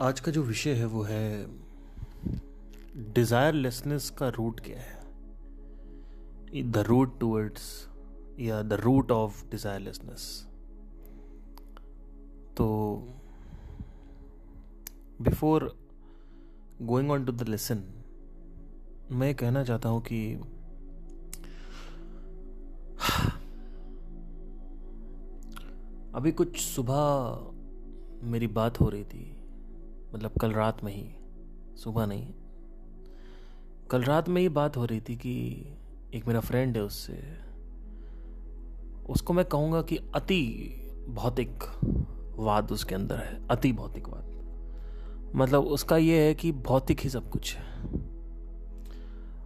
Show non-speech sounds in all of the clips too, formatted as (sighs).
आज का जो विषय है वो है डिजायरलेसनेस का रूट क्या है? द रूट टूवर्ड्स या द रूट ऑफ़ डिजायरलेसनेस तो before going on to the lesson मैं कहना चाहता हूँ कि (sighs) अभी कुछ सुबह मेरी बात हो रही थी। मतलब कल रात में ही, सुबह नहीं। कल रात में ही बात हो रही थी कि एक मेरा फ्रेंड है उससे। उसको मैं कहूँगा कि अति भौतिक वाद उसके अंदर है, अति भौतिकवाद मतलब उसका ये है कि भौतिक ही सब कुछ है।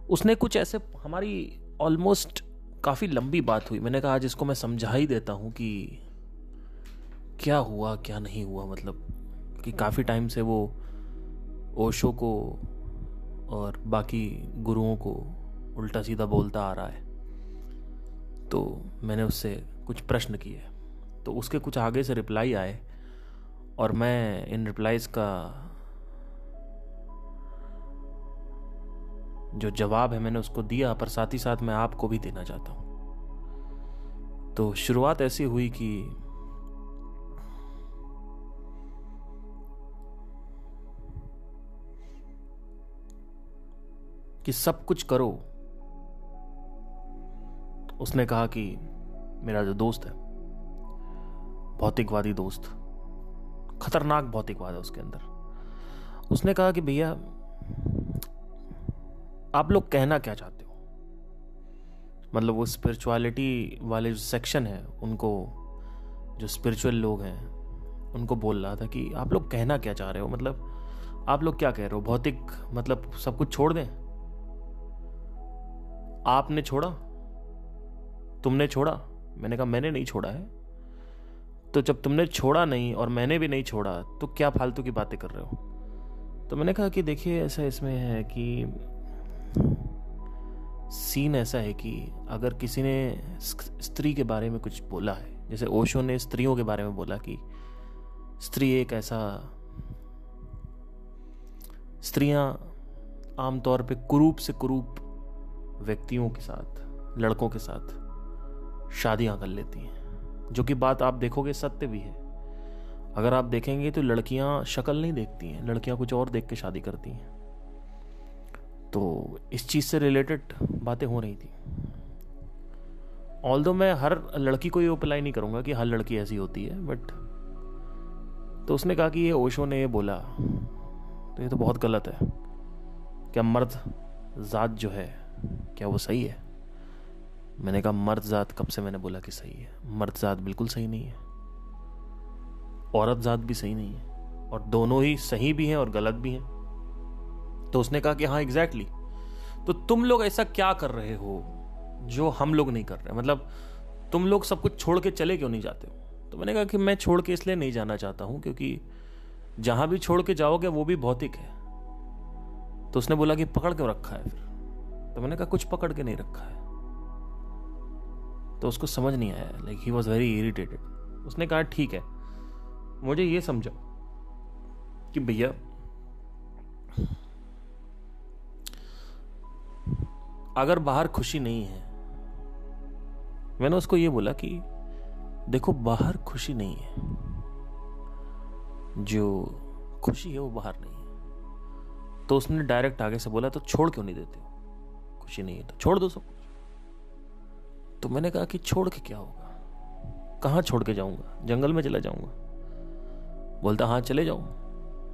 उसने कुछ ऐसे, हमारी ऑलमोस्ट काफ़ी लंबी बात हुई। मैंने कहा, आज इसको मैं समझा ही देता हूँ कि क्या हुआ, क्या नहीं हुआ मतलब कि काफ़ी टाइम से वो ओशो को और बाकी गुरुओं को उल्टा सीधा बोलता आ रहा है। तो मैंने उससे कुछ प्रश्न किए। तो उसके कुछ आगे से रिप्लाई आए और मैं इन रिप्लाईज का जो जवाब है मैंने उसको दिया, पर साथ ही साथ मैं आपको भी देना चाहता हूँ। तो शुरुआत ऐसी हुई कि कि सब कुछ करो। उसने कहा कि मेरा जो दोस्त है, भौतिकवादी दोस्त, खतरनाक भौतिकवाद है उसके अंदर। उसने कहा कि भैया, आप लोग कहना क्या चाहते हो? मतलब वो स्पिरिचुअलिटी वाले जो सेक्शन है, उनको, जो स्पिरिचुअल लोग हैं, उनको बोल रहा था कि आप लोग कहना क्या चाह रहे हो? मतलब आप लोग क्या कह रहे हो? भौतिक मतलब सब कुछ छोड़ दें? आपने छोड़ा? तुमने छोड़ा? मैंने कहा, मैंने नहीं छोड़ा है। तो जब तुमने छोड़ा नहीं और मैंने भी नहीं छोड़ा तो क्या फालतू की बातें कर रहे हो? तो मैंने कहा कि देखिए, ऐसा इसमें है कि सीन ऐसा है कि अगर किसी ने स्त्री के बारे में कुछ बोला है, जैसे ओशो ने स्त्रियों के बारे में बोला कि स्त्री एक ऐसा स्त्रियाँ आमतौर पे कुरूप से कुरूप व्यक्तियों के साथ, लड़कों के साथ शादियाँ कर लेती हैं, जो कि बात आप देखोगे सत्य भी है। अगर आप देखेंगे तो लड़कियाँ शक्ल नहीं देखती हैं, लड़कियाँ कुछ और देख के शादी करती हैं। तो इस चीज़ से रिलेटेड बातें हो रही थी। ऑल दो मैं हर लड़की को ये अप्लाई नहीं करूँगा कि हर लड़की ऐसी होती है बट तो उसने कहा कि ये ओशो ने ये बोला तो ये तो बहुत गलत है क्या मर्द ज़ात जो है क्या वो सही है? मैंने कहा, मर्द ज़ात, कब से मैंने बोला कि सही है? मर्द ज़ात बिल्कुल सही नहीं है। औरत ज़ात भी सही नहीं है। और दोनों ही सही भी हैं और गलत भी हैं। तो उसने कहा कि हाँ एग्जैक्टली तो तुम लोग ऐसा क्या कर रहे हो जो हम लोग नहीं कर रहे? मतलब तुम लोग सब कुछ छोड़ के चले क्यों नहीं जाते हो? तो मैंने कहा कि मैं छोड़ के इसलिए नहीं जाना चाहता हूँ क्योंकि जहाँ भी छोड़ के जाओगे, वो भी भौतिक है। तो उसने बोला कि पकड़ क्यों रखा है फिर? तो मैंने कहा कुछ पकड़ के नहीं रखा है। तो उसको समझ नहीं आया like he was very irritated उसने कहा, ठीक है, मुझे ये समझा कि भैया, अगर बाहर खुशी नहीं है, मैंने उसको ये बोला कि, देखो, बाहर खुशी नहीं है। जो खुशी है वो बाहर नहीं है। तो उसने डायरेक्ट आगे से बोला तो छोड़ क्यों नहीं देते? खुशी नहीं है तो छोड़ दो सब। तो मैंने कहा कि छोड़ के क्या होगा? कहाँ छोड़ के जाऊँगा? जंगल में चला जाऊँगा। बोलता हाँ चले जाऊँ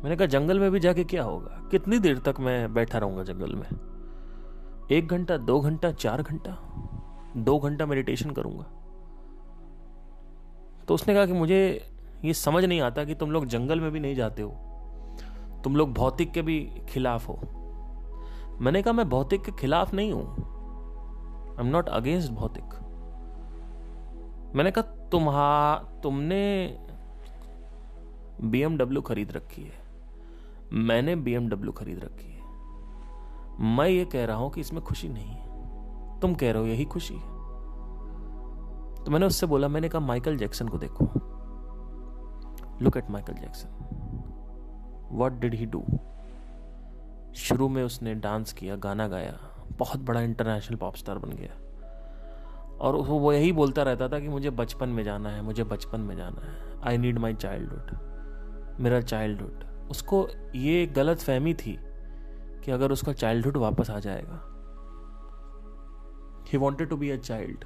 मैंने कहा, जंगल में भी जाके क्या होगा? कितनी देर तक मैं बैठा रहूँगा जंगल में? एक घंटा, दो घंटा, चार घंटा, दो घंटा मेडिटेशन करूँगा। तो उसने कहा कि मुझे ये समझ नहीं आता कि तुम लोग जंगल में भी नहीं जाते हो। तुम लोग भौतिक के भी खिलाफ हो। मैंने कहा, मैं भौतिक के खिलाफ नहीं हूँ। आई एम नॉट अगेंस्ट भौतिक. मैंने कहा, तुम्हा, तुमने बीएमडब्ल्यू खरीद रखी है। मैंने बीएमडब्ल्यू खरीद रखी है। मैं ये कह रहा हूँ कि इसमें खुशी नहीं है। तुम कह रहे हो यही खुशी है। तो मैंने उससे बोला, मैंने कहा, माइकल जैक्सन को देखो। Look at Michael Jackson what did he do शुरू में उसने डांस किया, गाना गाया। बहुत बड़ा इंटरनेशनल पॉप स्टार बन गया। और वो यही बोलता रहता था कि मुझे बचपन में जाना है, मुझे बचपन में जाना है। आई नीड माई चाइल्डहुड मेरा चाइल्डहुड उसको ये गलत फहमी थी कि अगर उसका चाइल्डहुड वापस आ जाएगा। He wanted to be a child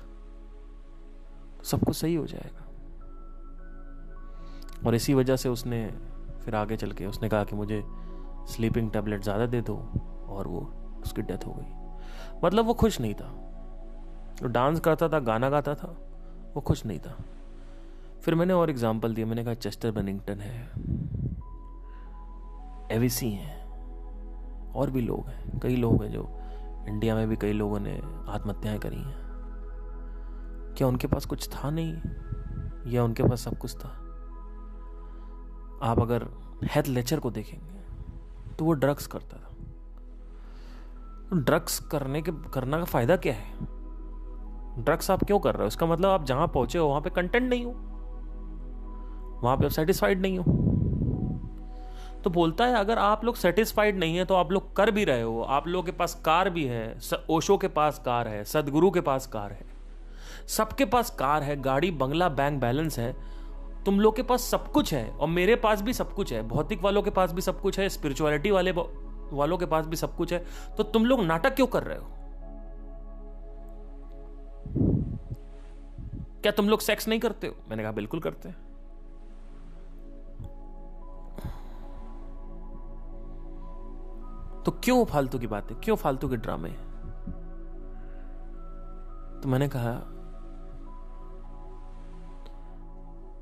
सब कुछ सही हो जाएगा। और इसी वजह से उसने फिर आगे चल के, उसने कहा कि मुझे स्लीपिंग टैबलेट ज़्यादा दे दो और वो उसकी डेथ हो गई। मतलब वो खुश नहीं था। वो डांस करता था, गाना गाता था, वो खुश नहीं था। फिर मैंने और एग्ज़ाम्पल दिया, मैंने कहा, चेस्टर बनिंगटन है, एवीसी हैं, और भी लोग हैं, कई लोग हैं जो इंडिया में भी कई लोगों ने आत्महत्याएँ करी हैं। क्या उनके पास कुछ था नहीं? या उनके पास सब कुछ था? आप अगर हेथ लेचर को देखेंगे तो वो ड्रग्स करता था। तो ड्रग्स करने के, करना का फ़ायदा क्या है? ड्रग्स आप क्यों कर रहे हो? इसका मतलब आप जहाँ पहुँचे हो, वहाँ पे कंटेंट नहीं हो। वहाँ पे आप सेटिस्फाइड नहीं हो। तो बोलता है, अगर आप लोग सेटिस्फाइड नहीं है तो आप लोग कर भी रहे हो। आप लोगों के पास कार भी है ओशो के पास कार है, सदगुरु के पास कार है। सबके पास कार है, गाड़ी, बंगला बैंक बैलेंस है। तुम लोग के पास सब कुछ है और मेरे पास भी सब कुछ है। भौतिक वालों के पास भी सब कुछ है स्पिरिचुअलिटी वाले वालों के पास भी सब कुछ है। तो तुम लोग नाटक क्यों कर रहे हो? क्या तुम लोग सेक्स नहीं करते हो? मैंने कहा, बिल्कुल करते हैं। तो क्यों फालतू की बातें? क्यों फालतू के ड्रामे तो मैंने कहा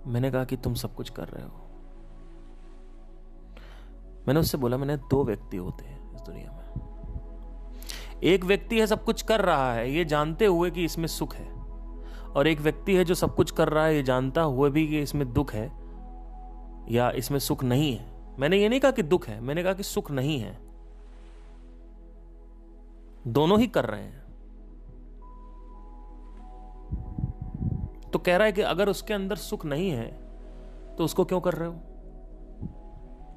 मैंने कहा कि तुम सब कुछ कर रहे हो। मैंने उससे बोला, मैंने दो व्यक्ति होते हैं इस दुनिया में। एक व्यक्ति है, सब कुछ कर रहा है, ये जानते हुए कि इसमें सुख है। और एक व्यक्ति है, जो सब कुछ कर रहा है, ये जानता हुए भी कि इसमें दुख है, या इसमें सुख नहीं है। मैंने ये नहीं कहा कि दुख है, मैंने कहा कि सुख नहीं है। दोनों ही कर रहे हैं। तो कह रहा है कि अगर उसके अंदर सुख नहीं है तो उसको क्यों कर रहे हो?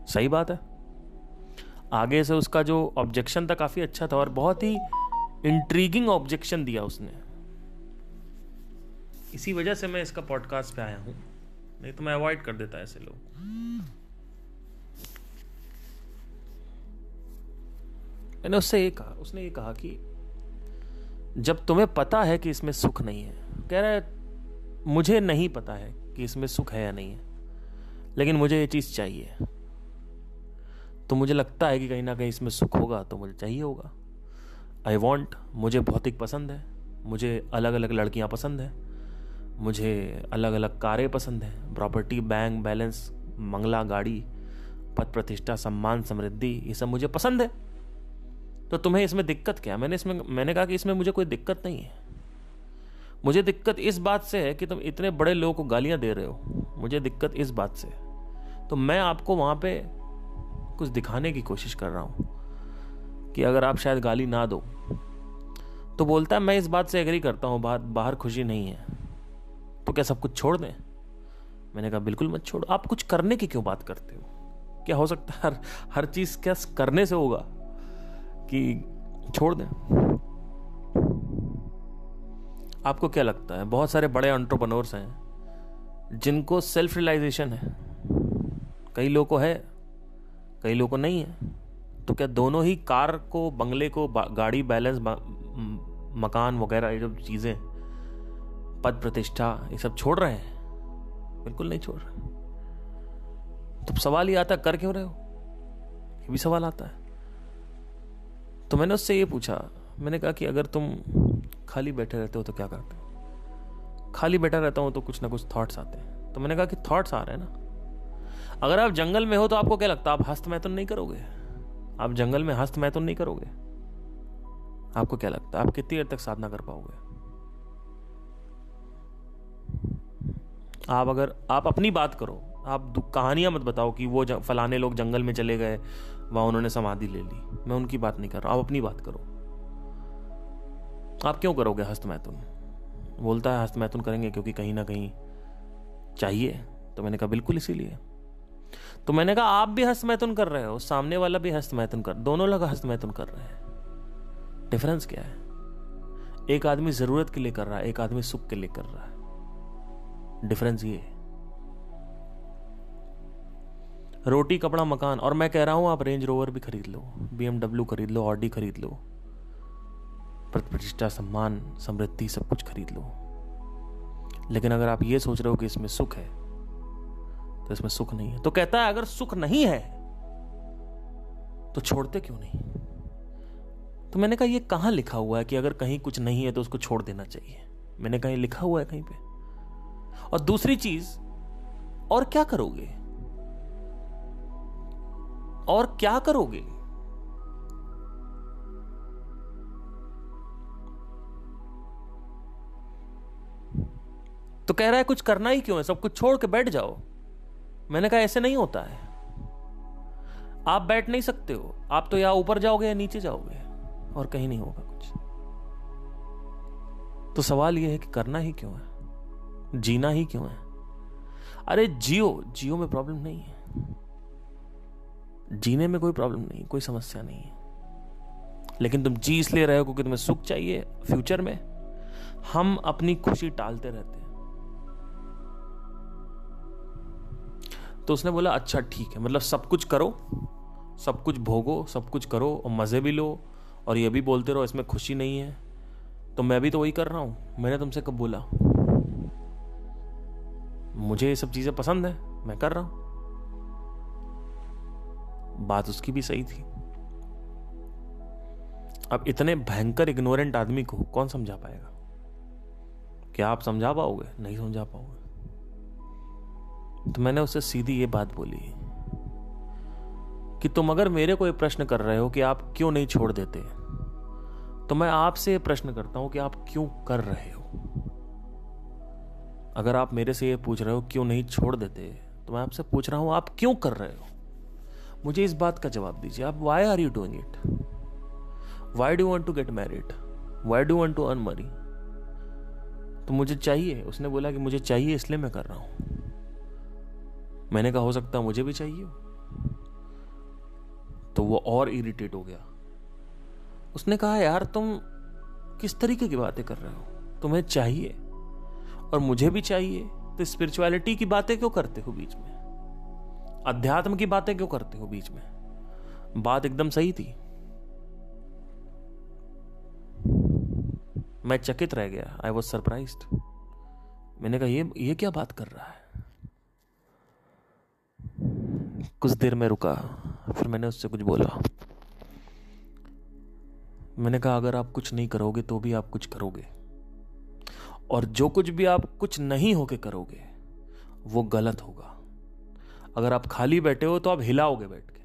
सही बात है। आगे से उसका जो ऑब्जेक्शन था काफ़ी अच्छा था और बहुत ही इंट्रीगिंग ऑब्जेक्शन दिया उसने। इसी वजह से मैं इसका पॉडकास्ट पे आया हूँ। नहीं तो मैं अवॉइड कर देता ऐसे लोग। मैंने उससे ये कहा, उसने ये कहा कि जब तुम्हें पता है कि इसमें सुख नहीं है, कह रहा है मुझे नहीं पता है कि इसमें सुख है या नहीं है, लेकिन मुझे ये चीज़ चाहिए। तो मुझे लगता है कि कहीं ना कहीं इसमें सुख होगा तो मुझे चाहिए होगा। आई वॉन्ट मुझे भौतिक पसंद है, मुझे अलग अलग लड़कियाँ पसंद है, मुझे अलग अलग कारें पसंद है प्रॉपर्टी बैंक बैलेंस मंगला, गाड़ी, पद प्रतिष्ठा, सम्मान, समृद्धि, ये सब मुझे पसंद है। तो तुम्हें इसमें दिक्कत क्या? मैंने इसमें, मैंने कहा कि इसमें मुझे कोई दिक्कत नहीं है। मुझे दिक्कत इस बात से है कि तुम इतने बड़े लोगों को गालियाँ दे रहे हो। मुझे दिक्कत इस बात से तो मैं आपको वहाँ पे कुछ दिखाने की कोशिश कर रहा हूँ कि अगर आप शायद गाली ना दो। तो बोलता है, मैं इस बात से एग्री करता हूँ बात बाहर खुशी नहीं है। तो क्या सब कुछ छोड़ दें? मैंने कहा, बिल्कुल मत छोड़ो। आप कुछ करने की क्यों बात करते हो? क्या हो सकता है हर हर चीज़ क्या करने से होगा कि छोड़ दें? आपको क्या लगता है? बहुत सारे बड़े एंट्रप्रनोर्स हैं, जिनको सेल्फ रियलाइजेशन है। कई लोगों को है, कई लोगों को नहीं है। तो क्या दोनों ही कार को, बंगले को गाड़ी बैलेंस मकान वगैरह, ये जो चीज़ें, पद प्रतिष्ठा, ये सब छोड़ रहे हैं? बिल्कुल नहीं छोड़ रहे। तो सवाल ये आता कर क्यों रहे हो? ये भी सवाल आता है। तो मैंने उससे ये पूछा, मैंने कहा कि अगर तुम खाली बैठे रहते हो तो क्या करते हो? खाली बैठा रहता हूँ तो कुछ ना कुछ थॉट्स आते हैं। तो मैंने कहा कि थॉट्स आ रहे हैं ना। अगर आप जंगल में हो तो आपको क्या लगता है, आप हस्त मैथुन नहीं करोगे? आप जंगल में हस्त मैथुन नहीं करोगे? आपको क्या लगता है, आप कितनी देर तक साधना कर पाओगे? आप अगर, आप अपनी बात करो, आप कहानियाँ मत बताओ कि वो फलाने लोग जंगल में चले गए, वहाँ उन्होंने समाधि ले ली। मैं उनकी बात नहीं कर रहा, आप अपनी बात करो। आप क्यों करोगे हस्त मैथुन? बोलता है, हस्त मैथुन करेंगे क्योंकि कहीं ना कहीं चाहिए। तो मैंने कहा, बिल्कुल इसीलिए। तो मैंने कहा, आप भी हस्तमैथुन कर रहे हो, सामने वाला भी हस्तमैथुन कर, दोनों लोग हस्तमैथुन कर रहे हैं। डिफरेंस क्या है? एक आदमी ज़रूरत के लिए कर रहा है, एक आदमी सुख के लिए कर रहा है। डिफरेंस ये। रोटी, कपड़ा, मकान, और मैं कह रहा हूँ, आप रेंज रोवर भी खरीद लो बीएमडब्ल्यू खरीद लो ऑडी खरीद लो। प्रतिष्ठा, सम्मान, समृद्धि, सब कुछ खरीद लो। लेकिन अगर आप ये सोच रहे हो कि इसमें सुख है तो इसमें सुख नहीं है। तो कहता है, अगर सुख नहीं है तो छोड़ते क्यों नहीं? तो मैंने कहा, ये कहाँ लिखा हुआ है कि अगर कहीं कुछ नहीं है तो उसको छोड़ देना चाहिए? मैंने कहा लिखा हुआ है कहीं पे। और दूसरी चीज़, और क्या करोगे? और क्या करोगे? तो कह रहा है, कुछ करना ही क्यों है? सब कुछ छोड़ के बैठ जाओ। मैंने कहा, ऐसे नहीं होता है। आप बैठ नहीं सकते हो। आप तो यहाँ ऊपर जाओगे या नीचे जाओगे, और कहीं नहीं होगा कुछ। तो सवाल यह है कि करना ही क्यों है? जीना ही क्यों है? अरे, जियो। जियो में प्रॉब्लम नहीं है। जीने में कोई प्रॉब्लम नहीं, कोई समस्या नहीं है। लेकिन तुम जी इसलिए रहे हो क्योंकि तुम्हें सुख चाहिए फ्यूचर में। हम अपनी खुशी टालते रहते हैं। तो उसने बोला अच्छा ठीक है मतलब सब कुछ करो, सब कुछ भोगो, सब कुछ करो और मज़े भी लो और ये भी बोलते रहो, इसमें खुशी नहीं है। तो मैं भी तो वही कर रहा हूँ, मैंने तुमसे कब बोला? मुझे ये सब चीज़ें पसंद है, मैं कर रहा हूँ। बात उसकी भी सही थी। अब इतने भयंकर इग्नोरेंट आदमी को कौन समझा पाएगा? क्या आप समझा पाओगे? नहीं समझा पाओगे? तो मैंने उससे सीधी ये बात बोली कि तुम अगर मेरे को ये प्रश्न कर रहे हो कि आप क्यों नहीं छोड़ देते तो मैं आपसे ये प्रश्न करता हूँ कि आप क्यों कर रहे हो। अगर आप मेरे से ये पूछ रहे हो क्यों नहीं छोड़ देते तो मैं आपसे पूछ रहा हूँ, आप क्यों कर रहे हो? मुझे इस बात का जवाब दीजिए, आप why are you doing it why do want to get married why do want to earn money तो मुझे चाहिए, उसने बोला कि मुझे चाहिए, इसलिए मैं कर रहा हूँ। मैंने कहा, हो सकता मुझे भी चाहिए तो वो और इरिटेट हो गया। उसने कहा, यार, तुम किस तरीके की बातें कर रहे हो? तुम्हें चाहिए और मुझे भी चाहिए तो स्पिरिचुअलिटी की बातें क्यों करते हो बीच में? अध्यात्म की बातें क्यों करते हो बीच में? बात एकदम सही थी। मैं चकित रह गया। आई वॉज़ सरप्राइज़ मैंने कहा, ये ये क्या बात कर रहा है? कुछ देर में रुका, फिर मैंने उससे कुछ बोला। मैंने कहा, अगर आप कुछ नहीं करोगे तो भी आप कुछ करोगे। और जो कुछ भी आप कुछ नहीं होके करोगे, वो गलत होगा। अगर आप खाली बैठे हो तो आप हिलाओगे बैठ के।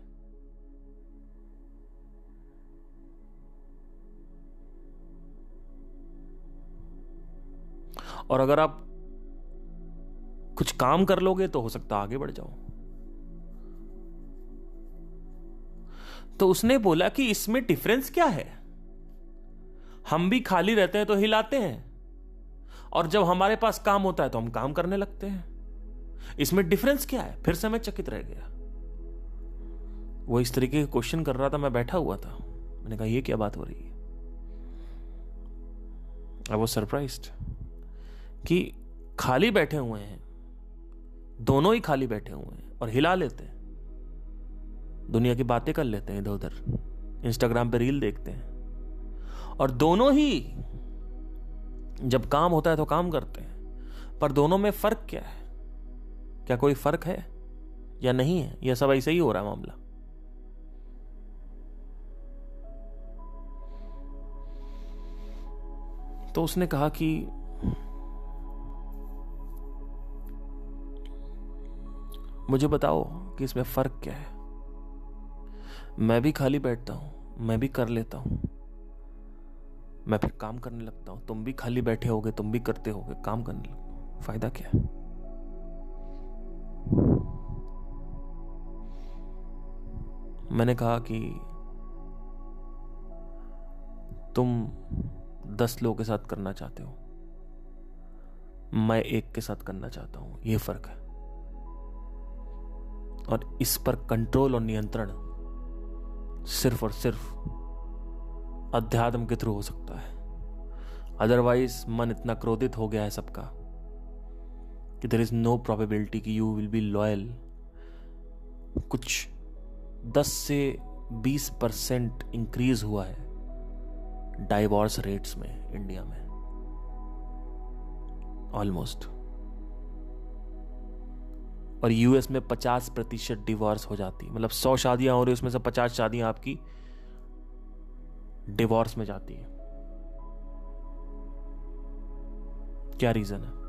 और अगर आप कुछ काम कर लोगे तो हो सकता आगे बढ़ जाओ। तो उसने बोला कि इसमें डिफरेंस क्या है? हम भी खाली रहते हैं तो हिलाते हैं। और जब हमारे पास काम होता है तो हम काम करने लगते हैं। इसमें डिफरेंस क्या है? फिर से मैं चकित रह गया। वो इस तरीके के क्वेश्चन कर रहा था, मैं बैठा हुआ था। मैंने कहा, ये क्या बात हो रही है? आई वॉज़ सरप्राइज़ कि खाली बैठे हुए हैं। दोनों ही खाली बैठे हुए हैं और हिला लेते हैं। दुनिया की बातें कर लेते हैं इधर उधर इंस्टाग्राम पे रील देखते हैं। और दोनों ही जब काम होता है तो काम करते हैं। पर दोनों में फ़र्क क्या है? क्या कोई फ़र्क है? या नहीं है? यह सब ऐसे ही हो रहा है मामला। तो उसने कहा कि मुझे बताओ कि इसमें फ़र्क क्या है? मैं भी खाली बैठता हूँ, मैं भी कर लेता हूँ। मैं फिर काम करने लगता हूँ, तुम भी खाली बैठे होगे, तुम भी करते होगे, काम करने लगता फ़ायदा क्या है? मैंने कहा कि तुम दस लोगों के साथ करना चाहते हो। मैं एक के साथ करना चाहता हूँ यह फ़र्क है। और इस पर कंट्रोल और नियंत्रण सिर्फ़ और सिर्फ़ अध्यात्म के थ्रू हो सकता है। अदरवाइज़ मन इतना क्रोधित हो गया है सबका कि देर इज़ नो प्रोबेबिलिटी कि यू विल बी लॉयल कुछ 10 से 20 परसेंट इंक्रीज हुआ है डाइवोर्स रेट्स में इंडिया में। ऑलमोस्ट और यूएस में 50 प्रतिशत डिवोर्स हो जाती मतलब 100 शादियाँ हो रही उसमें से 50 शादियाँ आपकी डिवोर्स में जाती है। क्या रीजन है?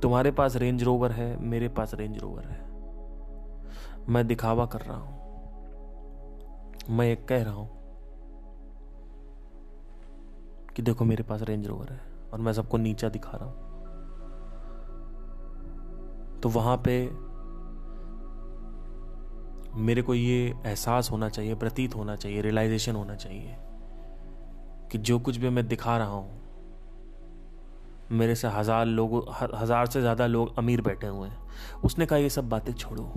तुम्हारे पास रेंज रोवर है, मेरे पास रेंज रोवर है। मैं दिखावा कर रहा हूँ। मैं एक कह रहा हूँ कि देखो मेरे पास रेंज रोवर है और मैं सबको नीचा दिखा रहा हूँ। तो वहाँ पे मेरे को ये एहसास होना चाहिए, प्रतीत होना चाहिए रियलाइजेशन होना चाहिए कि जो कुछ भी मैं दिखा रहा हूँ, मेरे से हज़ार लोगों हज़ार से ज़्यादा लोग अमीर बैठे हुए हैं। उसने कहा, ये सब बातें छोड़ो।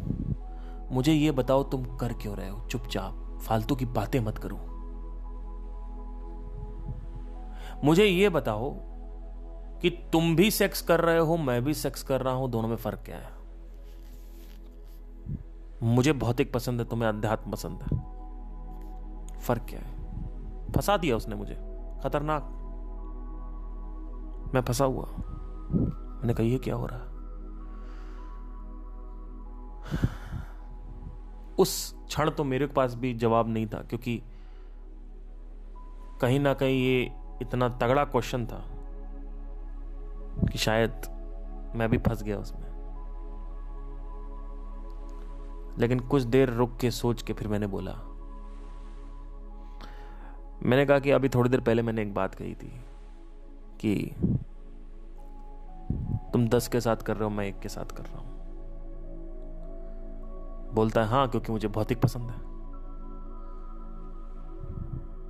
मुझे ये बताओ, तुम कर क्यों रहे हो? चुपचाप, फालतू की बातें मत करो। मुझे ये बताओ कि तुम भी सेक्स कर रहे हो, मैं भी सेक्स कर रहा हूँ, दोनों में फ़र्क क्या है? मुझे भौतिक पसंद है, तुम्हें अध्यात्म पसंद है। फ़र्क क्या है? फंसा दिया उसने मुझे। खतरनाक। मैं फंसा हुआ मैंने कही क्या हो रहा उस क्षण तो मेरे पास भी जवाब नहीं था, क्योंकि कहीं ना कहीं ये इतना तगड़ा क्वेश्चन था। कि शायद मैं भी फंस गया उसमें। लेकिन कुछ देर रुक के सोच के फिर मैंने बोला। मैंने कहा कि अभी थोड़ी देर पहले मैंने एक बात कही थी कि तुम दस के साथ कर रहे हो, मैं एक के साथ कर रहा हूँ। बोलता है हाँ क्योंकि मुझे भौतिक पसंद है।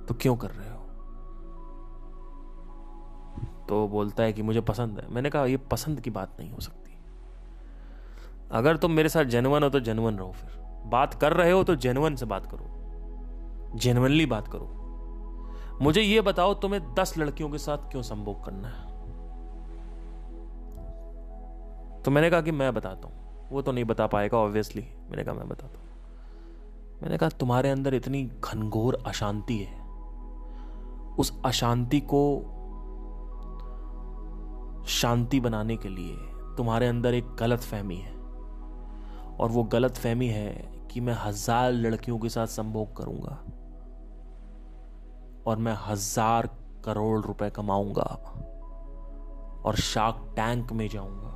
तो क्यों कर रहे हो? तो बोलता है कि मुझे पसंद है। मैंने कहा, ये पसंद की बात नहीं हो सकती। अगर तुम मेरे साथ जेनवन हो तो जेनवन रहो फिर। बात कर रहे हो तो जेनवन से बात करो। जेनवनली बात करो। मुझे ये बताओ, तुम्हें दस लड़कियों के साथ क्यों संभोग करना है? तो मैंने कहा कि मैं बताता हूँ। वो तो नहीं बता पाएगा ऑब्वियसली मैंने कहा, मैं बताता हूँ। मैंने कहा, तुम्हारे अंदर इतनी घनघोर अशांति है। उस अशांति को शांति बनाने के लिए तुम्हारे अंदर एक गलत फहमी है। और वो गलत फहमी है कि मैं हज़ार लड़कियों के साथ संभोग करूँगा और मैं हज़ार करोड़ रुपए कमाऊँगा और शार्क टैंक में जाऊँगा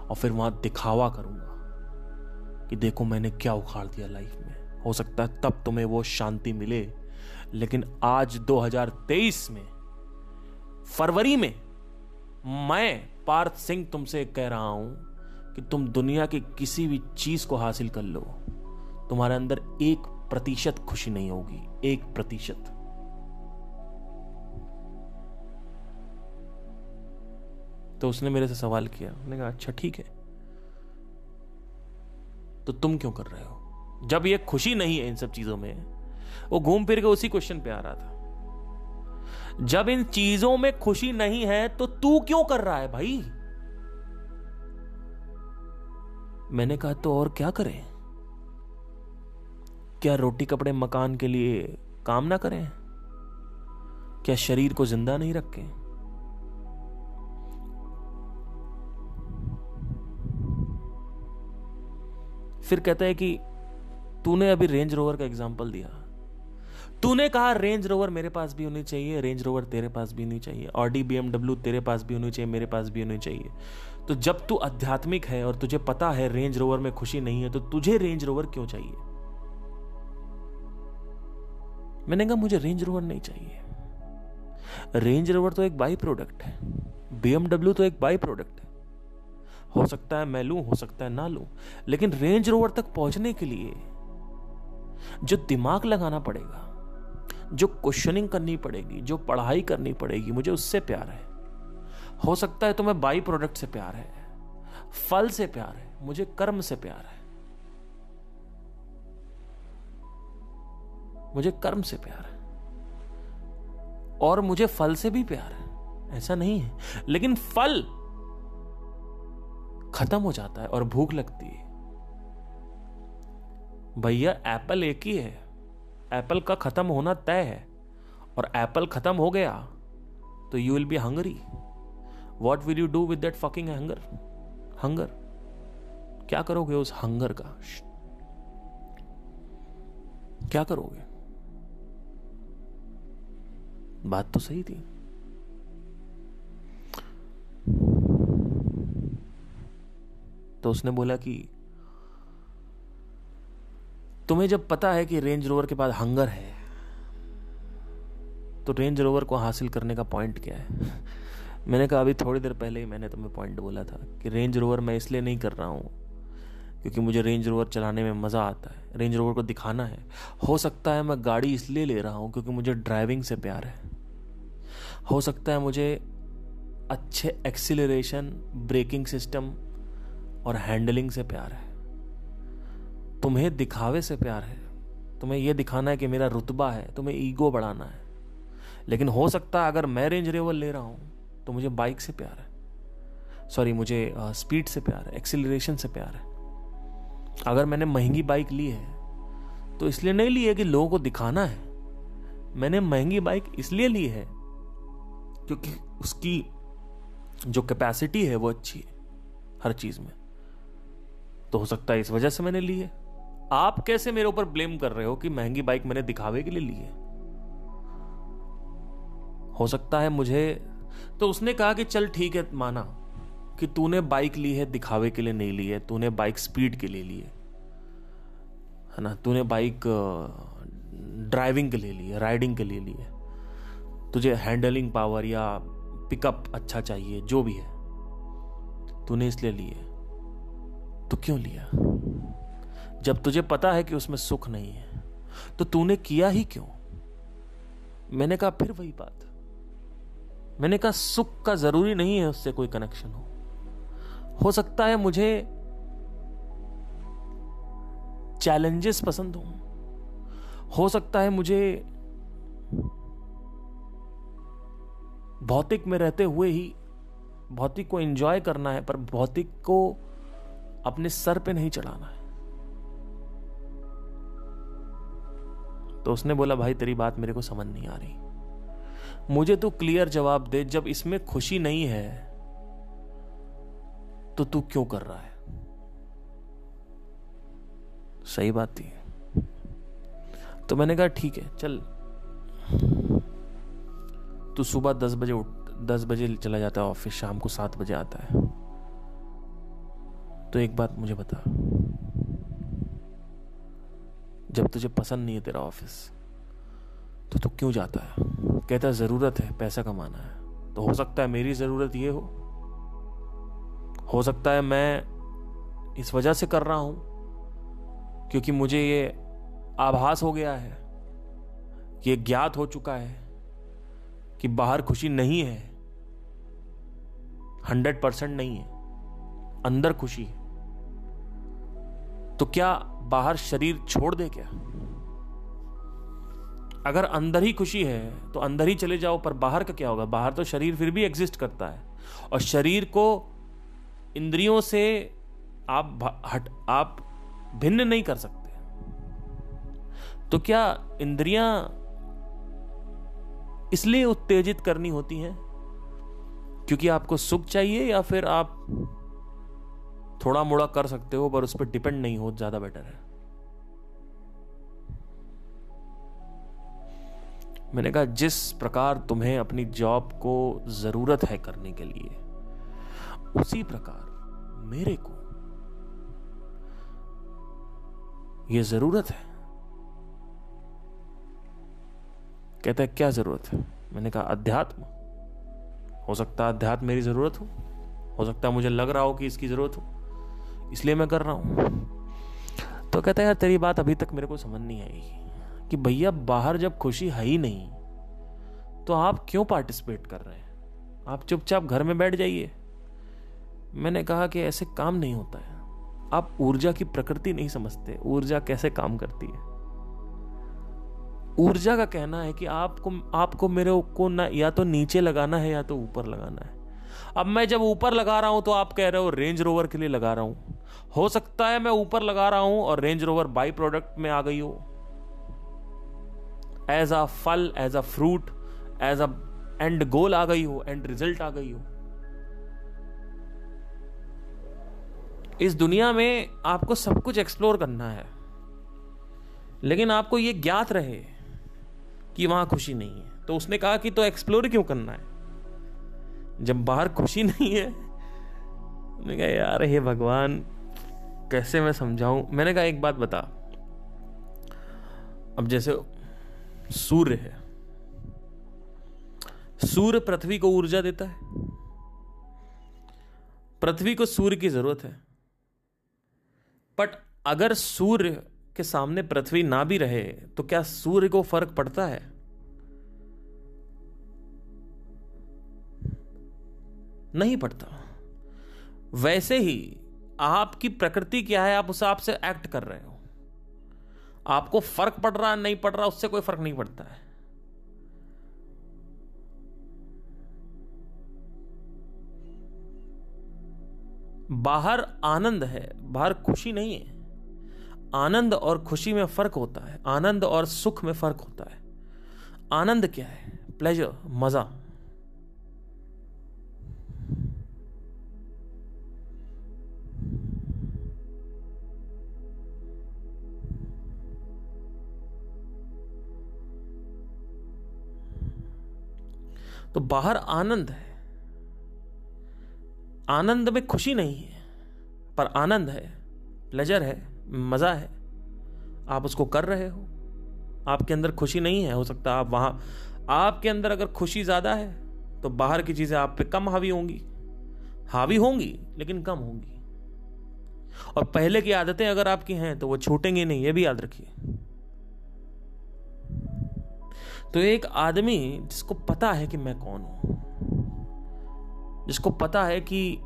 और फिर वहाँ दिखावा करूँगा कि देखो मैंने क्या उखाड़ दिया लाइफ में। हो सकता है तब तुम्हें वो शांति मिले, लेकिन आज 2023 में, फरवरी में मैं पार्थ सिंह तुमसे कह रहा हूँ कि तुम दुनिया की किसी भी चीज़ को हासिल कर लो। तुम्हारे अंदर एक प्रतिशत खुशी नहीं होगी, एक प्रतिशत। तो उसने मेरे से सवाल किया, मैंने कहा अच्छा ठीक है। तो तुम क्यों कर रहे हो? जब ये खुशी नहीं है इन सब चीज़ों में, वो घूम फिर के उसी क्वेश्चन पे आ रहा था। जब इन चीज़ों में खुशी नहीं है तो तू क्यों कर रहा है भाई? मैंने कहा तो और क्या करें? क्या रोटी कपड़े मकान के लिए काम ना करें? क्या शरीर को ज़िंदा नहीं रखें? फिर कहता है कि तूने अभी रेंज रोवर का एग्ज़ाम्पल दिया। तूने कहा रेंज रोवर मेरे पास भी होनी चाहिए रेंज रोवर तेरे पास भी होनी चाहिए ऑडी बी तेरे पास भी होनी चाहिए, मेरे पास भी होनी चाहिए। तो जब तू आध्यात्मिक है और तुझे पता है रेंज रोवर में खुशी नहीं है तो तुझे रेंज रोवर क्यों चाहिए? मैंने कहा, मुझे रेंज रोवर नहीं चाहिए। रेंज रोवर तो एक बाई प्रोडक्ट है बीएमडब्ल्यू तो एक बाई प्रोडक्ट है। हो सकता है मैं लू, हो सकता है ना लू, लेकिन रेंज रोवर तक पहुँचने के लिए जो दिमाग लगाना पड़ेगा जो क्वेश्चनिंग करनी पड़ेगी, जो पढ़ाई करनी पड़ेगी, मुझे उससे प्यार है। हो सकता है तुम्हें बाई प्रोडक्ट से प्यार है, फल से प्यार है, मुझे कर्म से प्यार है। मुझे कर्म से प्यार है। और मुझे फल से भी प्यार है। ऐसा नहीं है। लेकिन फल खत्म हो जाता है और भूख लगती है। भैया एप्पल एक ही है। एप्पल का खत्म होना तय है और एप्पल खत्म हो गया तो you will be hungry what will you do with that fucking hunger hunger क्या करोगे उस हंगर का? क्या करोगे? बात तो सही थी। तो उसने बोला कि तुम्हें जब पता है कि रेंज रोवर के पास हंगर है तो रेंज रोवर को हासिल करने का पॉइंट क्या है? (laughs) मैंने कहा, अभी थोड़ी देर पहले ही मैंने तुम्हें पॉइंट बोला था कि रेंज रोवर मैं इसलिए नहीं कर रहा हूँ, क्योंकि मुझे रेंज रोवर चलाने में मज़ा आता है। रेंज रोवर को दिखाना है। हो सकता है मैं गाड़ी इसलिए ले रहा हूँ क्योंकि मुझे ड्राइविंग से प्यार है। हो सकता है मुझे अच्छे एक्सिलरेशन ब्रेकिंग सिस्टम और हैंडलिंग से प्यार है। तुम्हें दिखावे से प्यार है। तुम्हें यह दिखाना है कि मेरा रुतबा है, तुम्हें ईगो बढ़ाना है। लेकिन हो सकता है अगर मैं रेंज रेवल ले रहा हूँ तो मुझे बाइक से प्यार है। सॉरी, मुझे स्पीड से प्यार है, एक्सिलरेशन से प्यार है। अगर मैंने महँगी बाइक ली है तो इसलिए नहीं ली है कि लोगों को दिखाना है। मैंने महँगी बाइक इसलिए ली है क्योंकि उसकी जो कैपेसिटी है वो अच्छी है, हर चीज़ में। तो हो सकता है इस वजह से मैंने ली है। आप कैसे मेरे ऊपर ब्लेम कर रहे हो कि महँगी बाइक मैंने दिखावे के लिए ली है? हो सकता है मुझे तो उसने कहा कि चल ठीक है माना, कि तूने बाइक ली है दिखावे के लिए नहीं ली है, तूने बाइक स्पीड के लिए ली है है ना? तूने बाइक ड्राइविंग के लिए ली है, राइडिंग के लिए ली है। तुझे हैंडलिंग पावर या पिकअप अच्छा चाहिए, जो भी है, तूने इसलिए ली है। तो क्यों लिया? जब तुझे पता है कि उसमें सुख नहीं है तो तूने किया ही क्यों? मैंने कहा, फिर वही बात। मैंने कहा, सुख का ज़रूरी नहीं है उससे कोई कनेक्शन हो। हो सकता है मुझे चैलेंजेस पसंद हो। हो सकता है मुझे भौतिक में रहते हुए ही, भौतिक को एंजॉय करना है, पर भौतिक को अपने सर पे नहीं चढ़ाना है। तो उसने बोला, भाई, तेरी बात मेरे को समझ नहीं आ रही। मुझे तू क्लियर जवाब दे, जब इसमें खुशी नहीं है तो तू क्यों कर रहा है? सही बात थी। तो मैंने कहा, ठीक है, चल। तू सुबह दस बजे उठ, दस बजे चला जाता है ऑफ़िस, शाम को सात बजे आता है। तो एक बात मुझे बता। जब तुझे पसंद नहीं है तेरा ऑफ़िस तो तू क्यों जाता है? कहता है, ज़रूरत है, पैसा कमाना है। तो हो सकता है मेरी ज़रूरत ये हो। हो सकता है मैं इस वजह से कर रहा हूँ, क्योंकि मुझे ये आभास हो गया है कि ज्ञात हो चुका है कि बाहर खुशी नहीं है, हंड्रेड परसेंट नहीं है, अंदर खुशी है। तो क्या बाहर शरीर छोड़ दे क्या? अगर अंदर ही खुशी है तो अंदर ही चले जाओ, पर बाहर का क्या होगा? बाहर तो शरीर फिर भी एग्जिस्ट करता है। और शरीर को इंद्रियों से आप हट आप भिन्न नहीं कर सकते। तो क्या इंद्रियाँ इसलिए उत्तेजित करनी होती हैं? क्योंकि आपको सुख चाहिए या फिर आप थोड़ा मोड़ा कर सकते हो, पर उस पर डिपेंड नहीं हो, ज़्यादा बेटर है। मैंने कहा, जिस प्रकार तुम्हें अपनी जॉब को ज़रूरत है करने के लिए, उसी प्रकार मेरे को यह ज़रूरत है। कहता है, क्या ज़रूरत है? मैंने कहा, अध्यात्म। हो सकता है अध्यात्म मेरी ज़रूरत हो हो सकता है मुझे लग रहा हो कि इसकी ज़रूरत हो। इसलिए मैं कर रहा हूँ। तो कहता है, यार, तेरी बात अभी तक मेरे को समझ नहीं आई कि भैया, बाहर जब खुशी है ही नहीं तो आप क्यों पार्टिसिपेट कर रहे हैं? आप चुपचाप घर में बैठ जाइए। मैंने कहा कि ऐसे काम नहीं होता है। आप ऊर्जा की प्रकृति नहीं समझते। ऊर्जा कैसे काम करती है? ऊर्जा का कहना है कि आपको आपको मेरे को ना, या तो नीचे लगाना है या तो ऊपर लगाना है। अब मैं जब ऊपर लगा रहा हूँ तो आप कह रहे हो रेंज रोवर के लिए लगा रहा हूँ। हो सकता है मैं ऊपर लगा रहा हूँ और रेंज रोवर बाई प्रोडक्ट में आ गई हो। एज अ फल as a fruit as a end goal आ गई हो एंड रिज़ल्ट आ गई हो। इस दुनिया में आपको सब कुछ एक्सप्लोर करना है, लेकिन आपको यह ज्ञात रहे कि वहाँ खुशी नहीं है। तो उसने कहा कि तो एक्सप्लोर क्यों करना है? जब बाहर खुशी नहीं है मैंने कहा, यार, हे भगवान कैसे मैं समझाऊं? मैंने कहा, एक बात बता। अब जैसे सूर्य है, सूर्य पृथ्वी को ऊर्जा देता है। पृथ्वी को सूर्य की ज़रूरत है। बट अगर सूर्य के सामने पृथ्वी ना भी रहे तो क्या सूर्य को फ़र्क पड़ता है? नहीं पड़ता। वैसे ही आपकी प्रकृति क्या है? आप उस हिसाब से एक्ट कर रहे हो। आपको फ़र्क पड़ रहा, नहीं पड़ रहा, उससे कोई फ़र्क नहीं पड़ता है। बाहर आनंद है, बाहर खुशी नहीं है। आनंद और खुशी में फ़र्क होता है। आनंद और सुख में फ़र्क होता है। आनंद क्या है? प्लेजर मज़ा। तो बाहर आनंद है। आनंद में खुशी नहीं है, पर आनंद है प्लेजर है, मज़ा है। आप उसको कर रहे हो। आपके अंदर खुशी नहीं है, हो सकता आप वहाँ, आपके अंदर अगर खुशी ज़्यादा है तो बाहर की चीज़ें आप पे कम हावी होंगी। हावी होंगी, लेकिन कम होंगी। और पहले की आदतें अगर आपकी हैं तो वो छूटेंगी नहीं, ये भी याद रखिए। तो एक आदमी जिसको पता है कि मैं कौन हूँ, जिसको पता है कि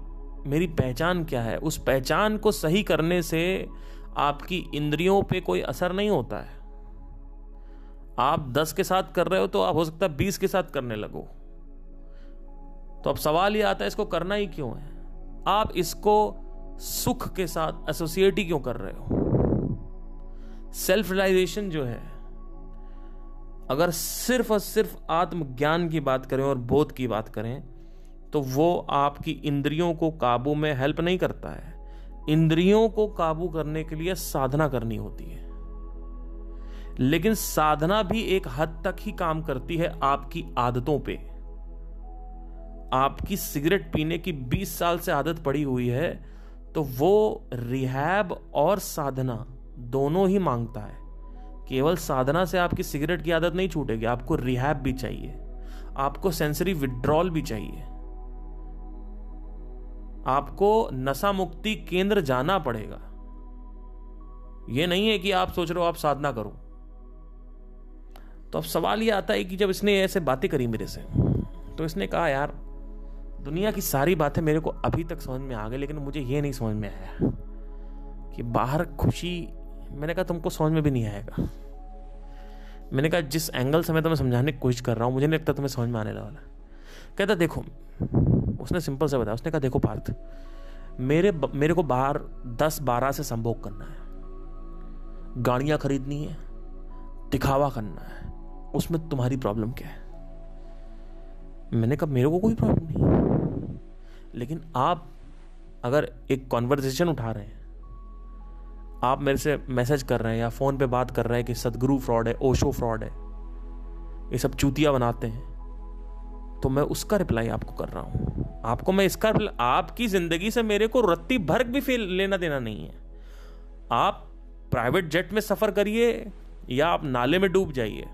मेरी पहचान क्या है, उस पहचान को सही करने से आपकी इंद्रियों पे कोई असर नहीं होता है। आप दस के साथ कर रहे हो तो आप हो सकता है बीस के साथ करने लगो। तो अब सवाल ये आता है, इसको करना ही क्यों है? आप इसको सुख के साथ एसोसिएट ही क्यों कर रहे हो? सेल्फ रियलाइजेशन जो है अगर सिर्फ़ और सिर्फ़ आत्मज्ञान की बात करें और बोध की बात करें तो वो आपकी इंद्रियों को काबू में हेल्प नहीं करता है। इंद्रियों को काबू करने के लिए साधना करनी होती है। लेकिन साधना भी एक हद तक ही काम करती है आपकी आदतों पे। आपकी सिगरेट पीने की 20 साल से आदत पड़ी हुई है तो वो रिहैब और साधना दोनों ही माँगता है। केवल साधना से आपकी सिगरेट की आदत नहीं छूटेगी, आपको रिहैब भी चाहिए, आपको सेंसरी विड्रॉल भी चाहिए। आपको नशा मुक्ति केंद्र जाना पड़ेगा। यह नहीं है कि आप सोच रहे हो आप साधना करो। तो अब सवाल यह आता है कि जब इसने ऐसे बातें करी मेरे से तो इसने कहा, यार, दुनिया की सारी बातें मेरे को अभी तक समझ में आ गई, लेकिन मुझे यह नहीं समझ में आया कि बाहर खुशी मैंने कहा, तुमको समझ में भी नहीं आएगा। मैंने कहा, जिस एंगल से मैं तुम्हें समझाने की कोशिश कर रहा हूँ, मुझे नहीं लगता तुम्हें समझ में आने वाला कहता, देखो, उसने सिंपल से बताया, उसने कहा, देखो पार्थ, मेरे मेरे को बाहर दस बारह से संभोग करना है। गाड़ियाँ खरीदनी है, दिखावा करना है, उसमें तुम्हारी प्रॉब्लम क्या है? मैंने कहा, मेरे को कोई प्रॉब्लम नहीं लेकिन आप अगर एक कॉन्वर्जेशन उठा रहे हैं आप मेरे से मैसेज कर रहे हैं या फ़ोन पे बात कर रहे हैं कि सदगुरु फ्रॉड है, ओशो फ्रॉड है, ये सब चूतिया बनाते हैं तो मैं उसका रिप्लाई आपको कर रहा हूँ। आपको मैं इसका आपकी ज़िंदगी से मेरे को रत्ती भर भी फेल लेना देना नहीं है। आप प्राइवेट जेट में सफ़र करिए या आप नाले में डूब जाइए,